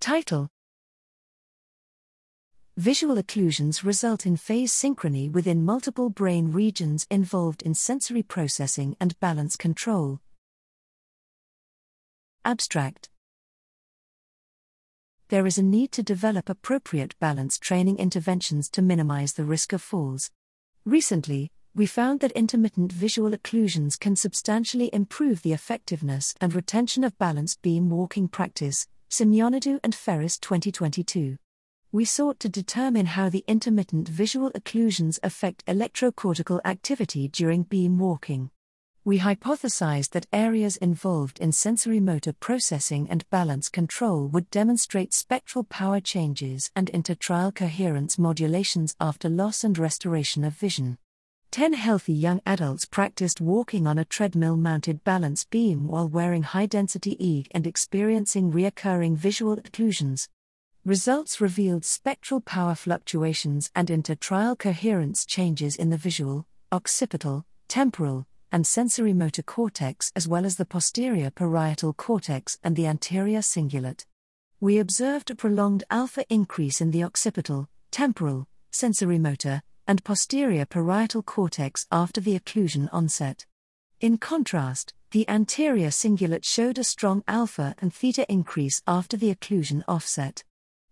Title Visual occlusions result in phase synchrony within multiple brain regions involved in sensory processing and balance control. Abstract There is a need to develop appropriate balance training interventions to minimize the risk of falls. Recently, we found that intermittent visual occlusions can substantially improve the effectiveness and retention of balanced beam walking practice, Symeonidou and Ferris 2022. We sought to determine how the intermittent visual occlusions affect electrocortical activity during beam walking. We hypothesized that areas involved in sensory motor processing and balance control would demonstrate spectral power changes and intertrial coherence modulations after loss and restoration of vision. Ten healthy young adults practiced walking on a treadmill mounted balance beam while wearing high density EEG and experiencing reoccurring visual occlusions. Results revealed spectral power fluctuations and intertrial coherence changes in the visual, occipital, temporal, and sensory motor cortex as well as the posterior parietal cortex and the anterior cingulate. We observed a prolonged alpha increase in the occipital, temporal, sensory motor, and posterior parietal cortex after the occlusion onset. In contrast, the anterior cingulate showed a strong alpha and theta increase after the occlusion offset.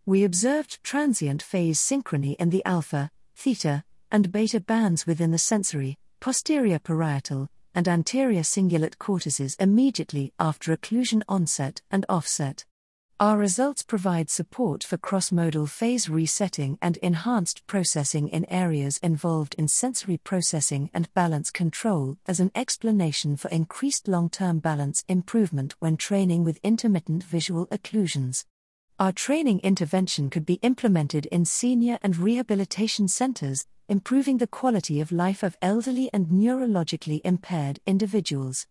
We observed transient phase synchrony in the alpha, theta, and beta bands within the sensory, posterior parietal, and anterior cingulate cortices immediately after occlusion onset and offset. Our results provide support for cross modal phase resetting and enhanced processing in areas involved in sensory processing and balance control as an explanation for increased long term balance improvement when training with intermittent visual occlusions. Our training intervention could be implemented in senior and rehabilitation centers, improving the quality of life of elderly and neurologically impaired individuals.